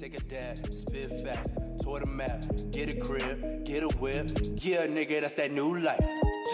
Take a dab, spit facts, tour the map, get a crib, get a whip. Yeah, nigga, that's that new life.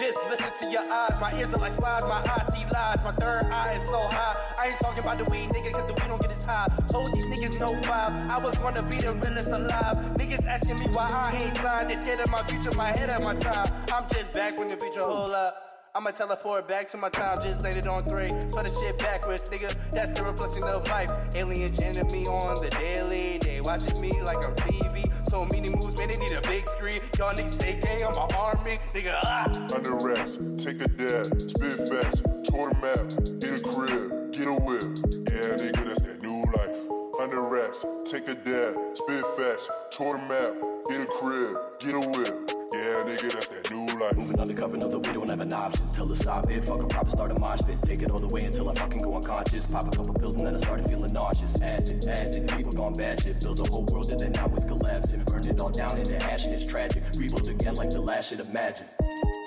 Just listen to your eyes, my ears are like spies, my eyes see lies, my third eye is so high. I ain't talking about the weed, nigga, cause the weed don't get as high. Told these niggas no five, I was gonna be the realest alive. Niggas asking me why I ain't signed, they scared of my future, my head of my time. I'm just back when the future hold up. I'ma teleport back to my time, just laid it on three. So the shit backwards, nigga. That's the reflection of life. Jamming me on the daily. They watching me like I'm TV. So many moves, man, they need a big screen. Y'all niggas say gang, I'm my army. Nigga, ah. Under racks, take a dab, spit facts, tour the map, get a crib, get a whip. Yeah, nigga, that's that new life. Under racks, take a dab, spit fast, tour the map, get a crib, get a whip. Yeah, nigga, that's that new life. Moving undercover, know that we don't have an option. Till it stop it, fuck a profit, start a mosh pit. Take it all the way until I fucking go unconscious. Pop a couple pills and then I started feeling nauseous. Acid, acid, people gone bad shit. Build a whole world and then now it's collapsing. Burn it all down into ash and it's tragic. Rebuild again like the last shit of magic.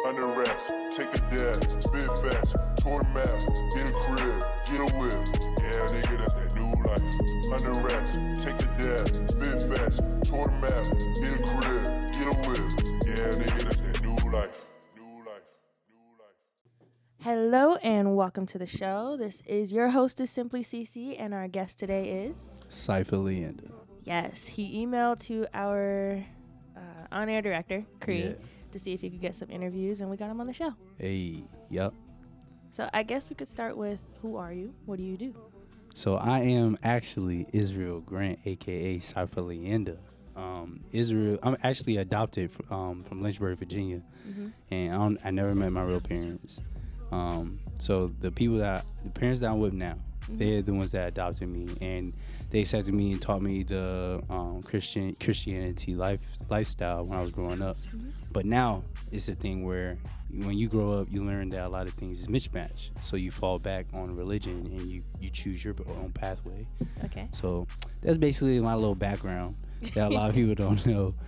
Under racks, take a dab, spit facts, tour map, get a crib, get a whip. Yeah, nigga, that's that new life. Under racks, take a dab, spit fast, tour map, get a crib, get a whip. Yeah, nigga, that's that Hello and welcome to the show. This is your hostess Simply CC, and our guest today is Cypher Leyenda. yes, he emailed to our uh, on-air director Cree Yeah. to see if he could get some interviews, and we got him on the show. Hey, yup. So I guess we could start with who are you? What do you do? So I am actually Israel Grant, aka Cypher Leyenda. Um, Israel, I'm actually adopted fr- um, from Lynchburg, Virginia, and I, don't, I never met my real parents. Um, so the people that the parents that I'm with now, they're the ones that adopted me, and they accepted me and taught me the um, Christian Christianity life lifestyle when I was growing up. But now it's a thing where when you grow up, you learn that a lot of things is mismatch. So you fall back on religion and you you choose your own pathway. Okay. So that's basically my little background that a lot of people don't know.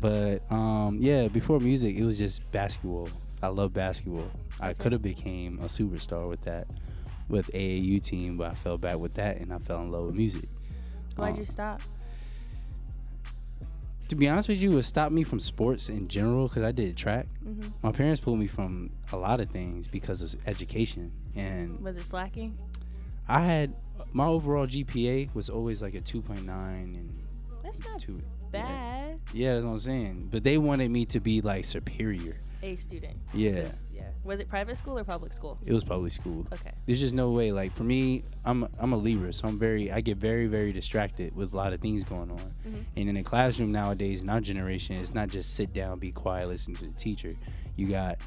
But um, yeah, before music, it was just basketball. I love basketball. I could have became a superstar with that, with AAU team, but I fell back with that, and I fell in love with music. Why'd Um, you stop? To be honest with you, it stopped me from sports in general because I did track. Mm-hmm. My parents pulled me from a lot of things because of education, and Was it slacking? I had my overall GPA was always like a 2.9 and That's not two. bad. Yeah, that's what I'm saying. But they wanted me to be like superior. A student. Yeah. 'Cause- Yeah. Was it private school or public school? It was public school. Okay. There's just no way. Like for me, I'm I'm a Libra, so I'm very I get very very distracted with a lot of things going on. Mm-hmm. And in the classroom nowadays, in our generation, it's not just sit down, be quiet, listen to the teacher. You got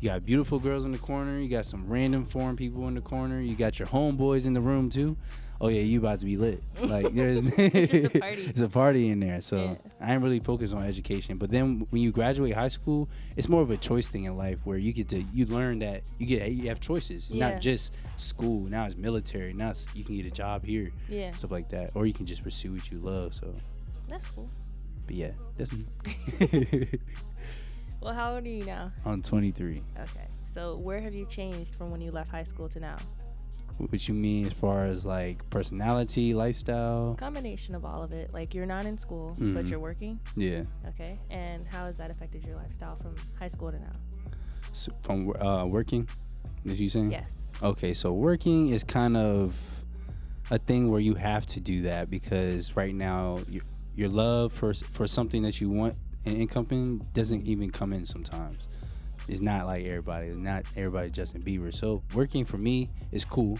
you got beautiful girls in the corner. You got some random foreign people in the corner. You got your homeboys in the room too. Oh yeah, you about to be lit. Like there's It's just a party. it's a party in there. So Yeah. I ain't really focused on education. But then when you graduate high school, it's more of a choice thing in life where you get to you learn that you get you have choices. It's Yeah. not just school. Now it's military. Now it's, you can get a job here, Yeah. stuff like that, or you can just pursue what you love. So, That's cool. but yeah, that's me. Well, how old are you now? I'm 23. Okay. So where have you changed from when you left high school to now? What you mean as far as like personality, lifestyle? Combination of all of it. Like you're not in school, but Mhm. you're working. Yeah. Okay. And how has that affected your lifestyle from high school to now? So from uh, working, did you saying? Yes. Okay, so working is kind of a thing where you have to do that because right now your, your love for for something that you want an income in doesn't even come in sometimes. It's not like everybody. It's not everybody Justin Bieber. So working for me is cool.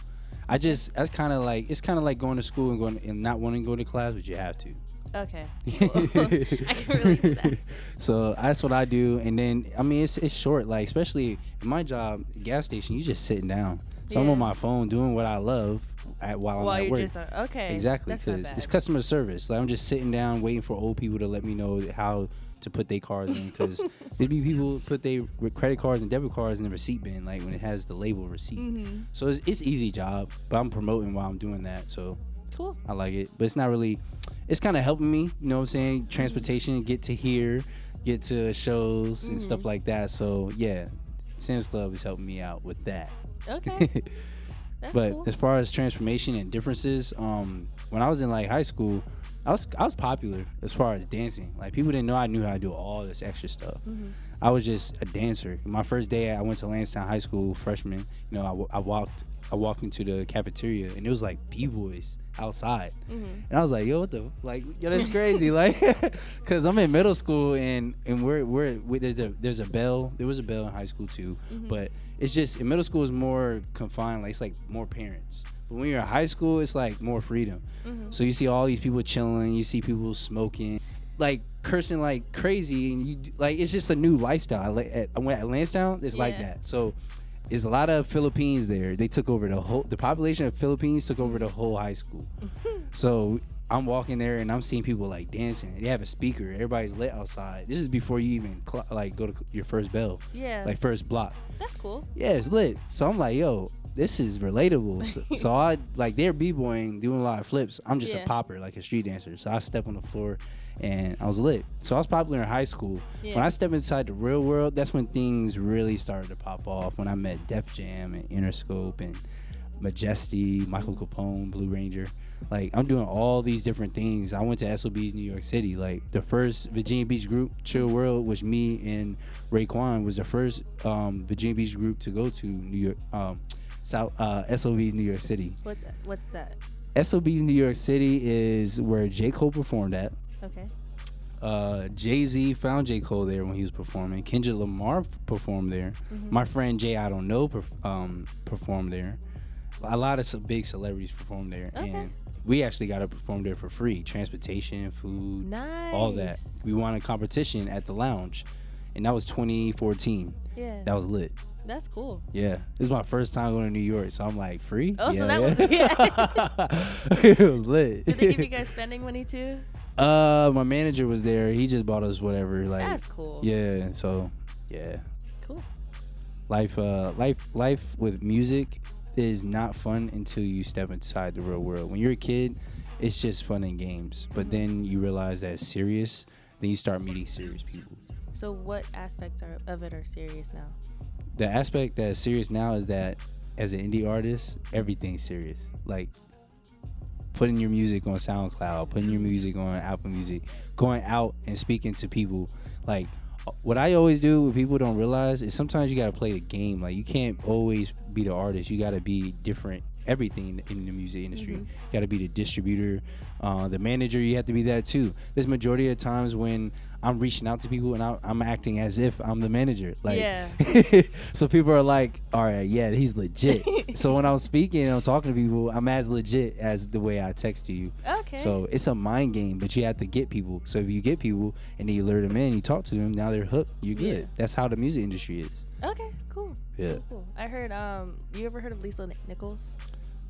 I just that's kind of like it's kind of like going to school and going and not wanting to go to class, but you have to. Okay. Cool. I can relate to that. so that's what I do, and then I mean it's it's short. Like especially in my job, gas station, you just sitting down. So I'm on my phone doing what I love at, while I'm at work. just uh, okay. exactly, because it's customer service. Like I'm just sitting down waiting for old people to let me know how to put their cards in. Because there'd be people put their credit cards and debit cards in the receipt bin, like when it has the label receipt. Mhm. So it's it's easy job, but I'm promoting while I'm doing that. So Cool. I like it, but it's not really. It's kind of helping me, you know what I'm saying? Transportation, get to here, get to shows and stuff like that. So yeah, Sam's Club is helping me out with that. Okay. But cool. as far as transformation and differences, um, when I was in like high school, I was I was popular as far as dancing. Like people didn't know I knew how to do all this extra stuff. Mm-hmm. I was just a dancer. My first day, I went to Landstown High School, freshman. You know, I, I walked I walked into the cafeteria and it was like b boys outside, Mm-hmm. and I was like, "Yo, what the like? Yo, that's crazy!" like, cause I'm in middle school and and we're we're we, there's a there's a bell. There was a bell in high school too, Mm-hmm. but it's just in middle school is more confined. Like it's like more parents. But when you're in high school, it's like more freedom. Mm-hmm. So you see all these people chilling. You see people smoking, like cursing like crazy, and you like it's just a new lifestyle. Like at, I went at Landstown, it's like that. So there's a lot of Philippines there. They took over the whole. The population of Philippines took over the whole high school. so I'm walking there and I'm seeing people like dancing. They have a speaker. Everybody's lit outside. This is before you even cl- like go to your first bell, Yeah. like first block. That's cool. Yeah, it's lit. So I'm like, yo, this is relatable. So, so I like they're b-boying, doing a lot of flips. I'm just Yeah. a popper, like a street dancer. So I step on the floor and I was lit. So I was popular in high school. Yeah. When I stepped inside the real world, that's when things really started to pop off. When I met Def Jam and Interscope and Majesty, Michael Capone, Blue Ranger. Like I'm doing all these different things. I went to SOB's New York City. Like the first Virginia Beach group, Chill World, was me and Raekwon was the first um, Virginia Beach group to go to New York, um, South uh, SOB's New York City. What's that? What's that? SOB's New York City is where J Cole performed at. Okay. Uh, Jay Z found J Cole there when he was performing. Kendrick Lamar performed there. My friend Jay I don't know perf- um, performed there. A lot of big celebrities performed there, Okay. and we actually got to perform there for free. Transportation, food, Nice. all that. We won a competition at the lounge, and that was 2014. Yeah. That was lit. That's cool. Yeah, this is my first time going to New York, so I'm like free. Oh, yeah, so that yeah. was it was lit. Did they give you guys spending money too? Uh, my manager was there. He just bought us whatever. Like, That's cool. yeah. So, yeah, Cool. life, uh, life, life with music is not fun until you step inside the real world. When you're a kid, it's just fun and games. But then you realize that it's serious. Then you start meeting serious people. So what aspects are, of it are serious now? The aspect that is serious now is that as an indie artist, everything's serious. Like putting your music on SoundCloud, putting your music on Apple Music, going out and speaking to people. Like what I always do, what people don't realize is sometimes you gotta play the game. Like you can't always be the artist. You gotta be different. Everything in the music industry, you gotta be the distributor, uh, the manager. You have to be that too. There's majority of times when I'm reaching out to people and I, I'm acting as if I'm the manager. Like, Yeah. so people are like, all right, yeah, he's legit. so when I'm speaking and I'm talking to people, I'm as legit as the way I text you. Okay. So it's a mind game, but you have to get people. So if you get people and then you lure them in, you talk to them, now they're hooked. You're good. Yeah. That's how the music industry is. okay. Cool. Yeah. Cool, cool. I heard. Um. You ever heard of Lisa Nichols?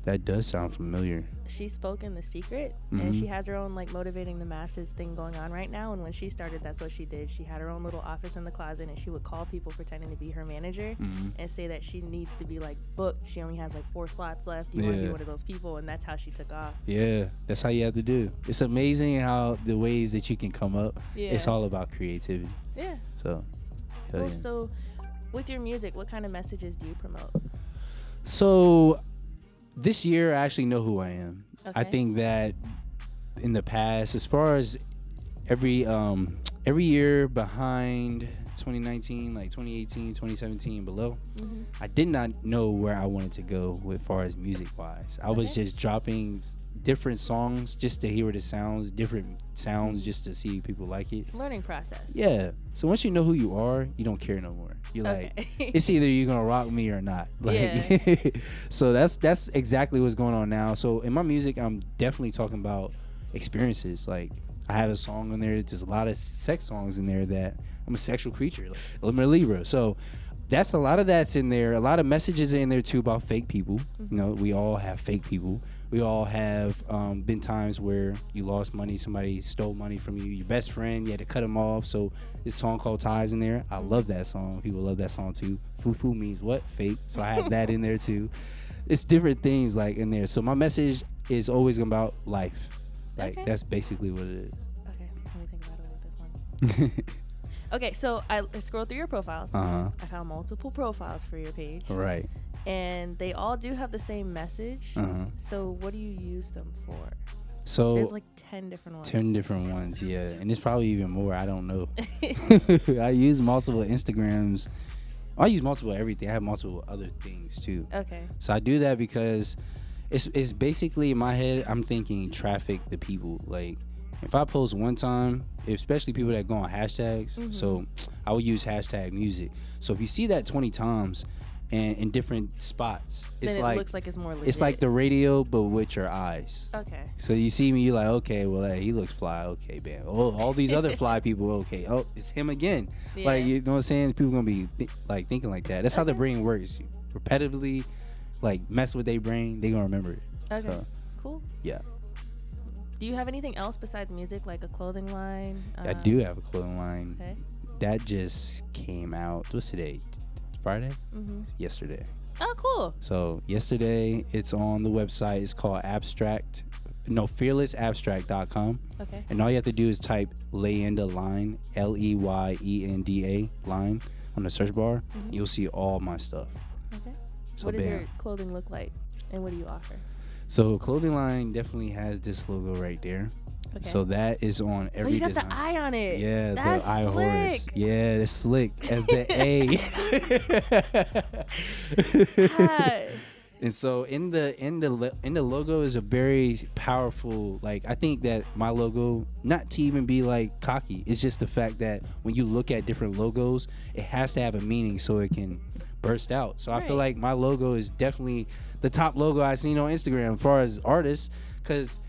That does sound familiar. She spoke in The Secret, and Mhm. she has her own like motivating the masses thing going on right now. And when she started, that's what she did. She had her own little office in the closet, and she would call people pretending to be her manager Mhm. and say that she needs to be like booked. She only has like four slots left. You want to be one of those people, and that's how she took off. Yeah, that's how you have to do. It's amazing how the ways that you can come up. It's all about creativity. Yeah. So, Well, yeah. so with your music, what kind of messages do you promote? So this year, I actually know who I am. I think that in the past, as far as every um every year behind 2019, like 2018, 2017, below, Mm-hmm. I did not know where I wanted to go with far as music wise. I was just dropping different songs just to hear the sounds, different sounds just to see people like it. Learning process. Yeah. So once you know who you are, you don't care no more. You're like, it's either you're gonna rock me or not. Like, Yeah. so that's that's exactly what's going on now. So in my music, I'm definitely talking about experiences. Like I have a song on there. There's a lot of sex songs in there that I'm a sexual creature. Like, I'm a Libra. So that's a lot of that's in there. A lot of messages in there too about fake people. You know, we all have fake people. We all have um, been times where you lost money, somebody stole money from you, your best friend, you had to cut them off. So this song called Ties in there. I love that song. People love that song too. Fufu means what? Fake. So I have that in there too. It's different things like in there. So my message is always about life. Like Okay. that's basically what it is. Okay, let me think about it with this one. Okay, so I I scrolled through your profiles. Uh-huh. I found multiple profiles for your page, right. and they all do have the same message. Uh-huh. So what do you use them for? So There's like ten different ones. 10 different ones, yeah. And it's probably even more. I don't know. I use multiple Instagrams. I use multiple everything. I have multiple other things too. Okay. So I do that because it's it's basically in my head. I'm thinking traffic the people. Like if I post one time, especially people that go on hashtags. So mm-hmm. I will use hashtag music. So if you see that 20 times and in different spots, it's then it like looks like it's more legit. it's like the radio but with your eyes. Okay. So you see me, you're like, okay, well, hey, he looks fly. Okay, man. Oh, all these other fly people, okay. Oh, it's him again. Like, you know what I'm saying? People gonna be th- like thinking like that. That's how the brain works. Repetitively, like mess with their brain, they gonna remember it. Okay. So, Cool. yeah, Do you have anything else besides music, like a clothing line? I Um, do have a clothing line Okay. that just came out. What's today? Friday? hmm Yesterday. Oh, cool. So yesterday, it's on the website. It's called Abstract. No, fearlessabstract.com. Okay. And all you have to do is type Leyenda line, L E Y E N D A line on the search bar. You'll see all my stuff. Okay. So what does bam. your clothing look like, and what do you offer? So clothing line definitely has this logo right there. Okay. So that is on oh, every you got design. the eye on it. yeah, That's the eye Horus. slick. Yeah, it's slick as the A. And so in the in the in the logo is a very powerful like I think that my logo not to even be like cocky it's just the fact that when you look at different logos it has to have a meaning so it can burst out. So I feel like my logo is definitely the top logo I've seen on Instagram as far as artists cuz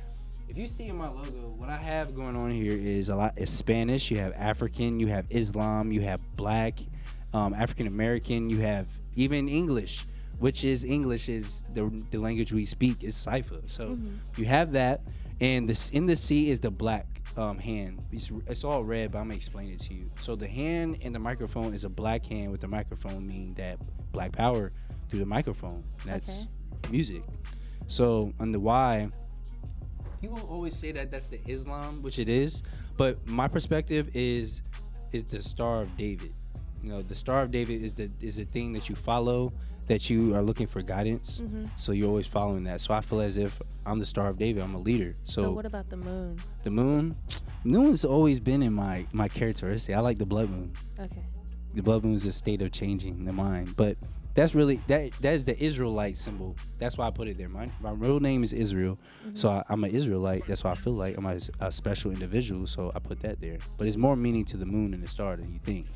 if you see in my logo, what I have going on here is a lot. It's Spanish. You have African. You have Islam. You have Black, um, African American. You have even English, which is English is the, the language we speak is cipher. So you have that, and this in the C is the black um, hand. It's, it's all red, but I'm gonna explain it to you. So the hand and the microphone is a black hand with the microphone, meaning that black power through the microphone. That's music. So on the Y, people always say that that's the Islam, which it is, but my perspective is is the Star of David. You know, the Star of David is the is the thing that you follow that you are looking for guidance. Mm-hmm. So you're always following that. So I feel as if I'm the Star of David. I'm a leader. So, so what about the moon? the moon, moon's always been in my my characteristic. I like the blood moon. Okay. The blood moon is a state of changing the mind, but that's really that that is the Israelite symbol. That's why I put it there. My, my real name is Israel, mm-hmm. so I, I'm an Israelite. That's why I feel like I'm a, a special individual. So I put that there. But it's more meaning to the moon and the star than you think.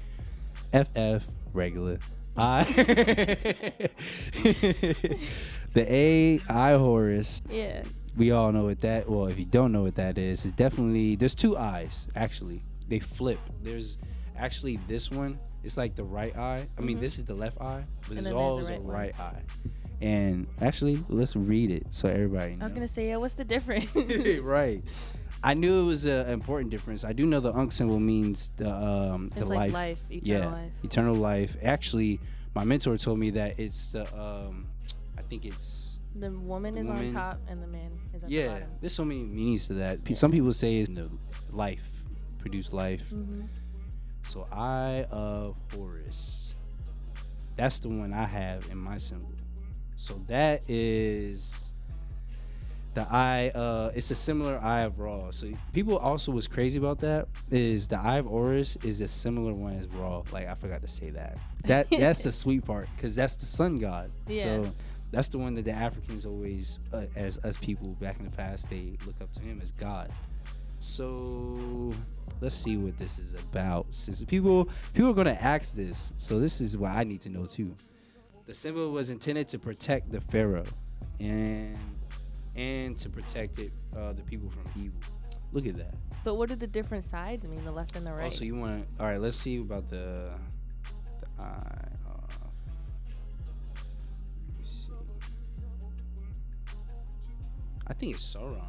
FF regular. I the A I Horus Yeah. we all know what that well if you don't know what that is it's definitely there's two eyes actually they flip there's actually this one it's like the right eye i mean this is the left eye but Mm-hmm. And there's then there's the always right a one. right eye and actually let's read it so everybody knows I was gonna say, yeah. What's the difference? right i knew it was an important difference i do know the ankh symbol means the um the like life, life, eternal yeah life. eternal life actually my mentor told me that it's the um i think it's The woman The is on top and the man is at the yeah, there's so many meanings to that. Pe- Some people say it's the life, produce life. Mm-hmm. So Eye of Horus, that's the one I have in my symbol. So that is the eye. Uh, it's a similar eye of Ra. So people also was crazy about that is the eye of Horus is a similar one as Ra. Like I forgot to say that. That that's the sweet part because that's the sun god. Yeah. So that's the one that the Africans always, uh, as us people back in the past, they look up to him as God. So let's see what this is about. Since people people are gonna ask this, so this is what I need to know too. The symbol was intended to protect the pharaoh, and and to protect it, uh, the people from evil. Look at that. But what do the different sides I mean? The left and the right. Oh, so you want to? All right, let's see about the the eye. Of, let me see. I think it's Sauron.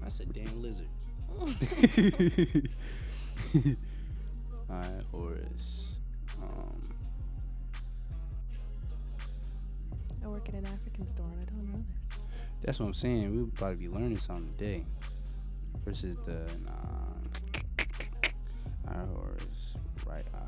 That's a damn lizard. Alright, Horus. Um, I work an African store and I don't know this. That's what I'm saying. We about to be learning something today. Versus the nah, eye Horus, right eye.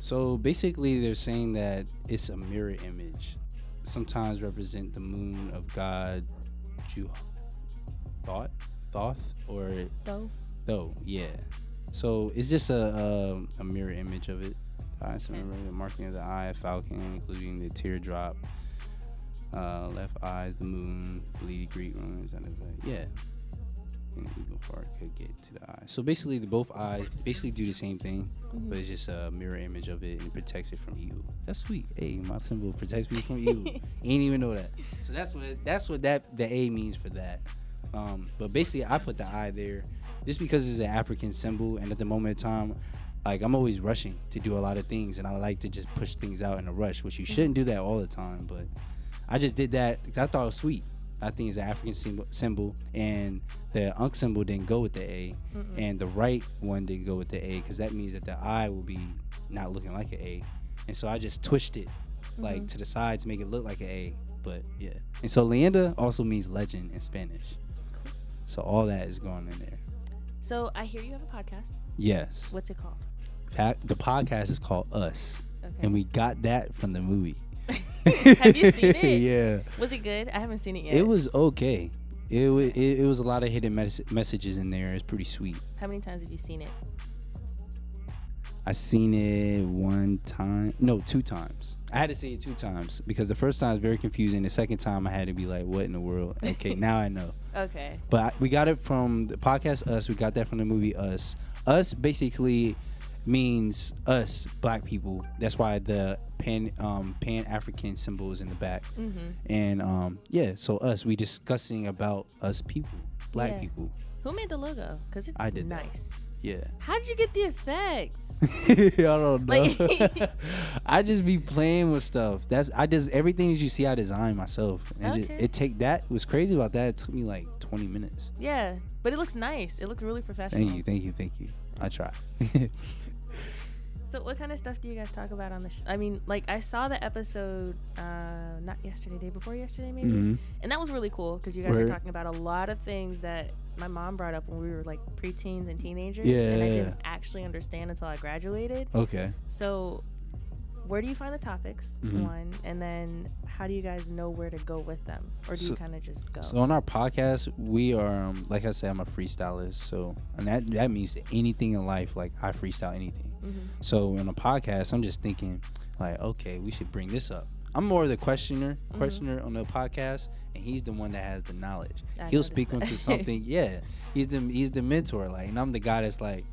So basically, they're saying that it's a mirror image. Sometimes represent the moon of God, Jew, thought, Thoth, or though. Though, yeah. So it's just a a, a mirror image of it. I remember the marking of the eye, falcon, including the teardrop, uh, left eyes, the moon, bleedy Greek runes, and yeah. And eagle heart could get to the eye. So basically, the both eyes basically do the same thing, but it's just a mirror image of it and it protects it from evil. That's sweet. Hey, my symbol protects me from evil. Ain't even know that. So that's what it, that's what that the A means for that. Um, but basically, I put the eye there just because it's an African symbol, and at the moment in time, like I'm always rushing to do a lot of things, and I like to just push things out in a rush, which you shouldn't do that all the time. But I just did that I thought it was sweet. I think it's an African symbol, symbol, and the Ankh symbol didn't go with the A, and the right one didn't go with the A because that means that the I will be not looking like an A, and so I just twitched it like mm-hmm. to the side to make it look like an A. But yeah, and so Leyenda also means legend in Spanish. So all that is going in there. So I hear you have a podcast. Yes. What's it called? Pa- the podcast is called Us, Okay. and we got that from the movie. Have you seen it? yeah, Was it good? I haven't seen it yet. it was okay. It, wa- it it was a lot of hidden mes- messages in there. It's pretty sweet. How many times have you seen it? I seen it one time, no, two times. I had to see it two times because the first time was very confusing. The second time I had to be like, "What in the world?" Okay, now I know. Okay. But I, we got it from the podcast Us. We got that from the movie Us. Us basically means us black people. That's why the pan um, pan African symbol is in the back. Mm-hmm. And um, yeah, so us we discussing about us people, black Yeah. people. Who made the logo? Cause it's I did that. Yeah. How'd you get the effects? I don't know. Like- I just be playing with stuff. That's I just everything that you see I design myself. And just, it take that was crazy about that. It took me like 20 minutes. yeah, but it looks nice. It looks really professional. Thank you, thank you, thank you. I try. So, what kind of stuff do you guys talk about on the? Sh- I mean, like I saw the episode, uh, not yesterday, day before yesterday, maybe, Mhm. and that was really cool because you guys were talking about a lot of things that my mom brought up when we were like preteens and teenagers, Yeah, and I didn't actually understand until I graduated. Okay. So, where do you find the topics? Mhm. One, and then how do you guys know where to go with them, or do So- you kind of just go? So on our podcast, we are um, like I said, I'm a freestylist. So and that that means anything in life, like I freestyle anything. Mhm. So on a podcast, I'm just thinking, like, okay, we should bring this up. I'm more the questioner, Mm-hmm. questioner on the podcast, and he's the one that has the knowledge. I He'll speak that. onto something. Yeah, he's the he's the mentor, like, and I'm the guy that's like,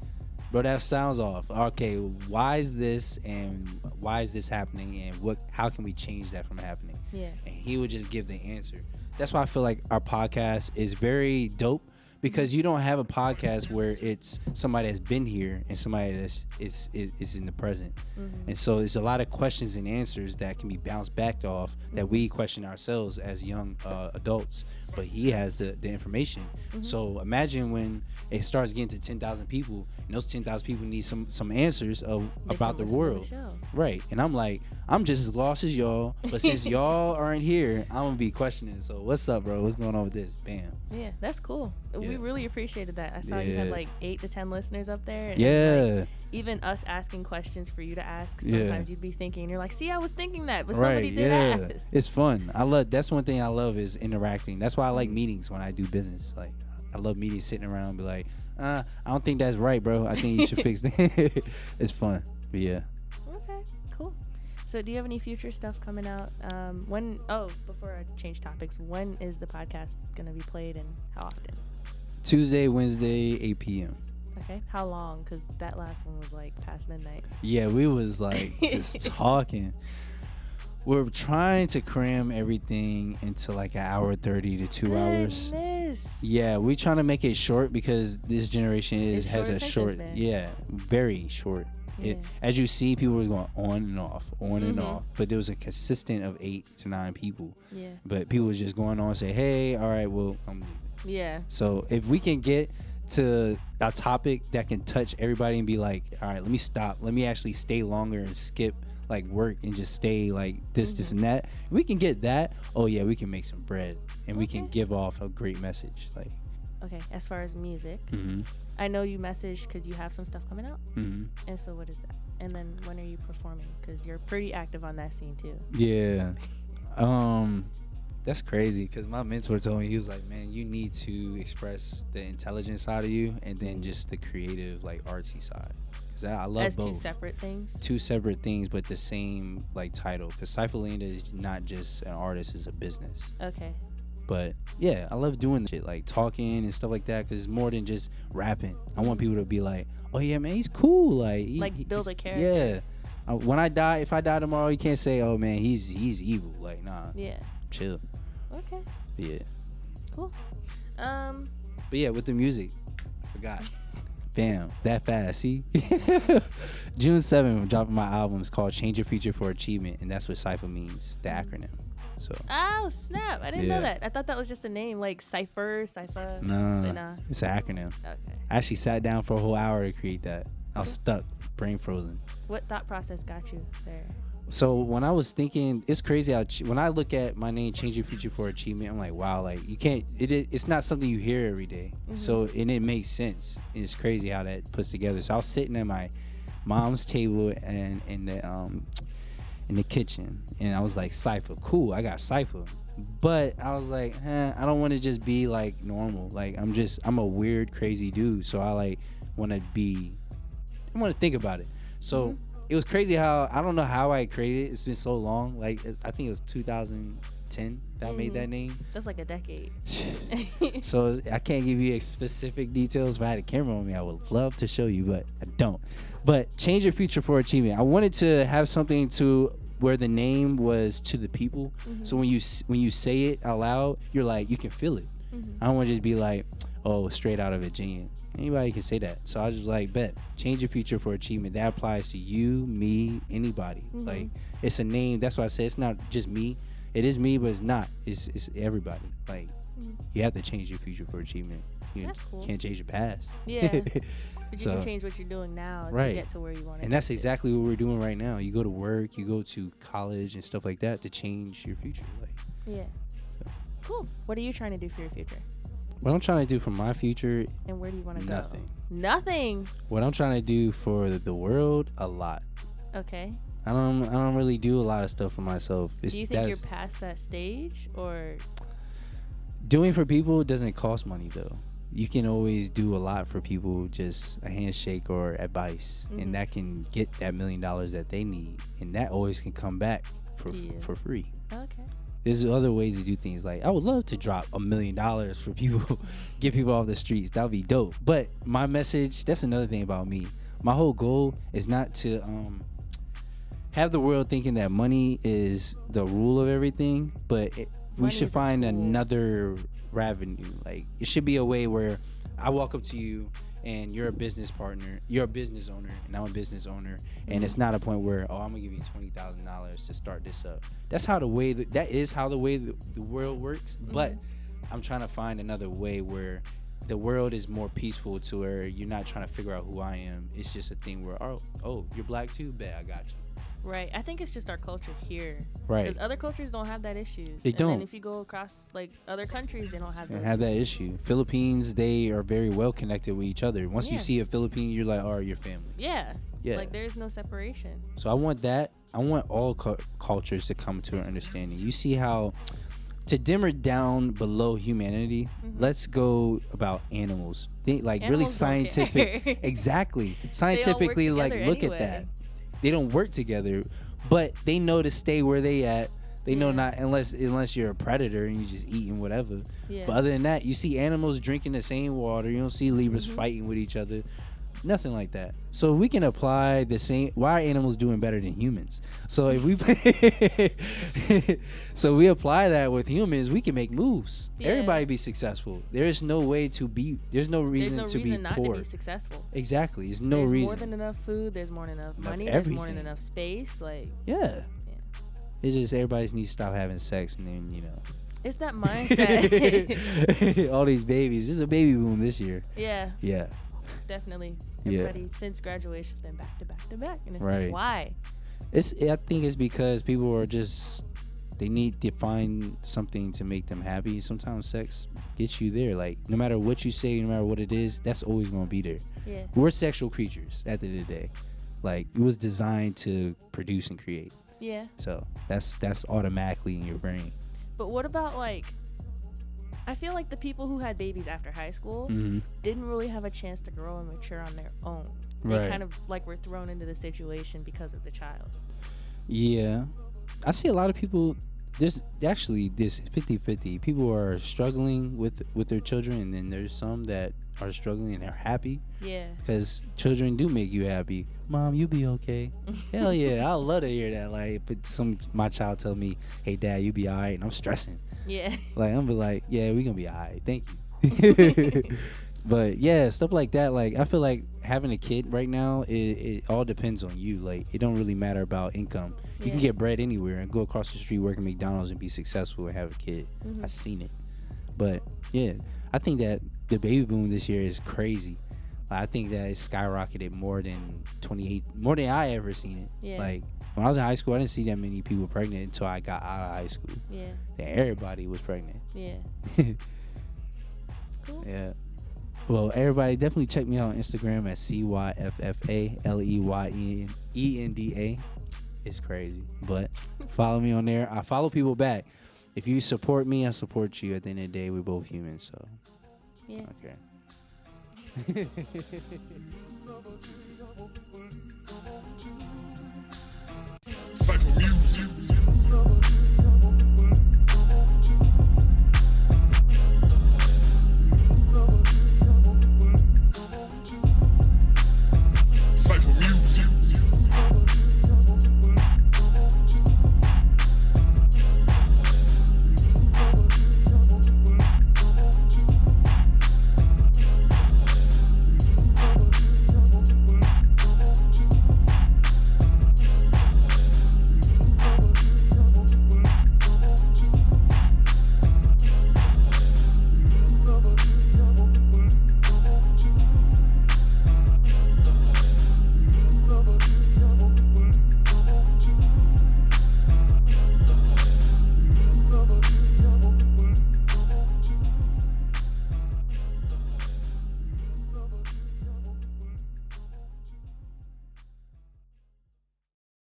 bro, that sounds off. Okay, why is this, and why is this happening, and what? How can we change that from happening? yeah. and he would just give the answer. That's why I feel like our podcast is very dope because you don't have a podcast where it's somebody that's been here and somebody that's is is, is in the present. Mm-hmm. And so there's a lot of questions and answers that can be bounced back off that we mm-hmm. question ourselves as young uh, adults. But he has the, the information. Mm-hmm. So imagine when it starts getting to 10,000 people and those 10,000 people need some some answers of They about the to the world. Right. And I'm like, I'm just as lost as y'all. But since y'all aren't here, I'm gonna be questioning. So what's up, bro? What's going on with this? Bam. Yeah, that's cool. We really appreciated that. I saw you had like eight to ten listeners up there. And Yeah. like, even us asking questions for you to ask. Yeah. Sometimes you'd be thinking, you're like, see, I was thinking that, but somebody right. did Yeah. ask. It's fun. I love that's one thing I love is interacting. That's why I like meetings when I do business. Like I love meetings sitting around and be like, uh, I don't think that's right, bro. I think you should fix that. it's fun. But yeah. Okay, cool. So, do you have any future stuff coming out? Um, when? Oh, before I change topics, when is the podcast gonna be played and how often? Tuesday, Wednesday, 8 p.m. Okay, how long? Because that last one was like past midnight. Yeah, we was like just talking. We're trying to cram everything into like an hour thirty to two hours. Yeah, we're trying to make it short because this generation is It's has a short, yeah, very short. It, Yeah. as you see, people was going on and off, on and Mhm. off, but there was a consistent of eight to nine people. Yeah. But people was just going on and say, "Hey, all right, well, I'm leaving." Yeah. So if we can get to a topic that can touch everybody and be like, all right, let me stop. Let me actually stay longer and skip like work and just stay like this, this, and that. If we can get that, oh yeah, we can make some bread and we can give off a great message. Like, Okay. As far as music, mm-hmm, I know you messaged because you have some stuff coming out. mm-hmm. And so, what is that? And then when are you performing? Because you're pretty active on that scene too. Yeah. Um that's crazy because my mentor told me he was like, man, you need to express the intelligent side of you and then just the creative, like artsy side. Because I, I love As both. two separate things. Two separate things, but the same like title. Because Cypher is not just an artist; it's a business. Okay. But yeah, I love doing shit like talking and stuff like that because it's more than just rapping. I want people to be like, "Oh yeah, man, he's cool." Like, he- Like, build a character. Yeah. Uh, when I die, if I die tomorrow, you can't say, "Oh man, he's he's evil." Like, nah, Yeah. chill. Okay. Yeah. Cool. Um. But yeah, with the music, I forgot. Bam, that fast. See, June 7th, I'm dropping my album. It's called "Change Your Future for Achievement," and that's what Cipher means, the acronym. So Oh snap! I didn't Yeah. know that. I thought that was just a name, like Cipher, Cipher. no, But nah. it's an acronym. Okay. I actually sat down for a whole hour to create that. I was stuck, brain frozen. What thought process got you there? So when I was thinking, it's crazy how ch- when I look at my name, change your future for achievement. I'm like, wow, like you can't. It, it it's not something you hear every day. So and it makes sense. And it's crazy how that puts together. So I was sitting at my mom's table and in the um in the kitchen, and I was like, cipher, cool. I got cipher. But I was like, eh, I don't want to just be like normal. Like I'm just, I'm a weird, crazy dude. So I like want to be I want to think about it. So it was crazy how I don't know how I created it. It's been so long. Like I think it was 2010 that I made that mm-hmm. name. That's like a decade. So I can't give you specific details. If I had a camera on me, I would love to show you, but I don't. But change your future for achievement. I wanted to have something to where the name was to the people. Mm-hmm. So when you when you say it out loud, you're like you can feel it. Mm-hmm. I don't want to just be like, oh, straight out of a Virginia. Anybody can say that. So I was just like, bet, change your future for achievement. That applies to you, me, anybody. Like it's a name. That's why I say it's not just me. It is me, but it's not. It's it's everybody. Like you have to change your future for achievement. You That's cool. can't change your past. Yeah. But you can change what you're doing now to Right. get to where you want to. And that's exactly what we're doing right now. You go to work, you go to college and stuff like that to change your future. Like Yeah. Cool. What are you trying to do for your future? what I'm trying to do for my future, And where do you want to go? Nothing. Nothing. what I'm trying to do for the world, a lot. Okay. I don't I don't really do a lot of stuff for myself. It's do you think you're past that stage, or doing for people doesn't cost money though. You can always do a lot for people, just a handshake or advice, Mhm. and that can get that million dollars that they need, and that always can come back for Yeah. for free. okay? There's other ways to do things. Like I would love to drop a million dollars for people, get people off the streets. That would be dope. But my message, that's another thing about me. My whole goal is not to um have the world thinking that money is the rule of everything, but it, we should find another revenue. Like it should be a way where I walk up to you and you're a business partner, you're a business owner, and I'm a business owner, and it's not a point where oh I'm gonna give you twenty thousand dollars to start this up. That's how the way that, that is how the way the, the world works. But I'm trying to find another way where the world is more peaceful to where you're not trying to figure out who I am. It's just a thing where oh oh you're black too, bet I got you. Right. I think it's just our culture here. Right. Because other cultures don't have that issue. They and don't. If you go across like other countries, they don't have those. have that issue. Philippines, they are very well connected with each other. Once you see a Philippine, you're like, oh, you're family. Yeah. Yeah. Like there's no separation. So I want that. I want all cu- cultures to come to an understanding. You see how to dimmer down below humanity. Let's go about animals. Think like really Mm-hmm. Animals don't scientific. exactly. Scientifically, like together look at that. They don't work together, but they know to stay where they at. They know Yeah. not unless unless you're a predator and you just eating whatever. Yeah. But other than that, you see animals drinking the same water. You don't see Libras Mm-hmm. fighting with each other. Nothing like that. So we can apply the same. Why are animals doing better than humans? So if we, so we apply that with humans, we can make moves. Yeah. Everybody be successful. There is no way to be. There's no reason There's no to reason be not poor. to be successful. exactly. There's no reason there's reason. more than enough food. There's more than enough money. There's more than enough space. Like yeah. It's just everybody needs to stop having sex and then you know. it's that mindset. All these babies. There's a baby boom this year. yeah, Yeah. Definitely. Yeah. Everybody since graduation's been back to back to back, and it's Right. like why? It's I think it's because people are just they need to find something to make them happy. Sometimes sex gets you there. Like no matter what you say, no matter what it is, that's always gonna be there. Yeah. We're sexual creatures at the end of the day. Like it was designed to produce and create. Yeah. So that's that's automatically in your brain. But what about like? I feel like the people who had babies after high school Mm-hmm. didn't really have a chance to grow and mature on their own. They Right. kind of like were thrown into the situation because of the child. Yeah. I see a lot of people this actually this 50-50. People are struggling with with their children and then there's some that are struggling and they're happy Yeah. cuz children do make you happy. Mom, you'll be okay. Hell yeah, I love to hear that like but some my child tell me, "Hey dad, you'll be all right." And I'm stressing. Yeah. Like I'm be like, "Yeah, we going to be all right. Thank you." but yeah, stuff like that like I feel like having a kid right now it, it all depends on you. Like it don't really matter about income. You can get bread anywhere and go across the street work at McDonald's and be successful and have a kid. Mhm. I've seen it. But yeah, I think that the baby boom this year is crazy. Like, I think that it skyrocketed more than 28, more than I ever seen it. Yeah. Like when I was in high school, I didn't see that many people pregnant until I got out of high school. Yeah. Then everybody was pregnant. Yeah. Cool. Yeah. Well, everybody definitely check me out on Instagram at C Y F F A L E Y E N E N D A. It's crazy, but follow me on there. I follow people back. If you support me, I support you. At the end of the day, we're both humans, so Yeah. okay. type of music.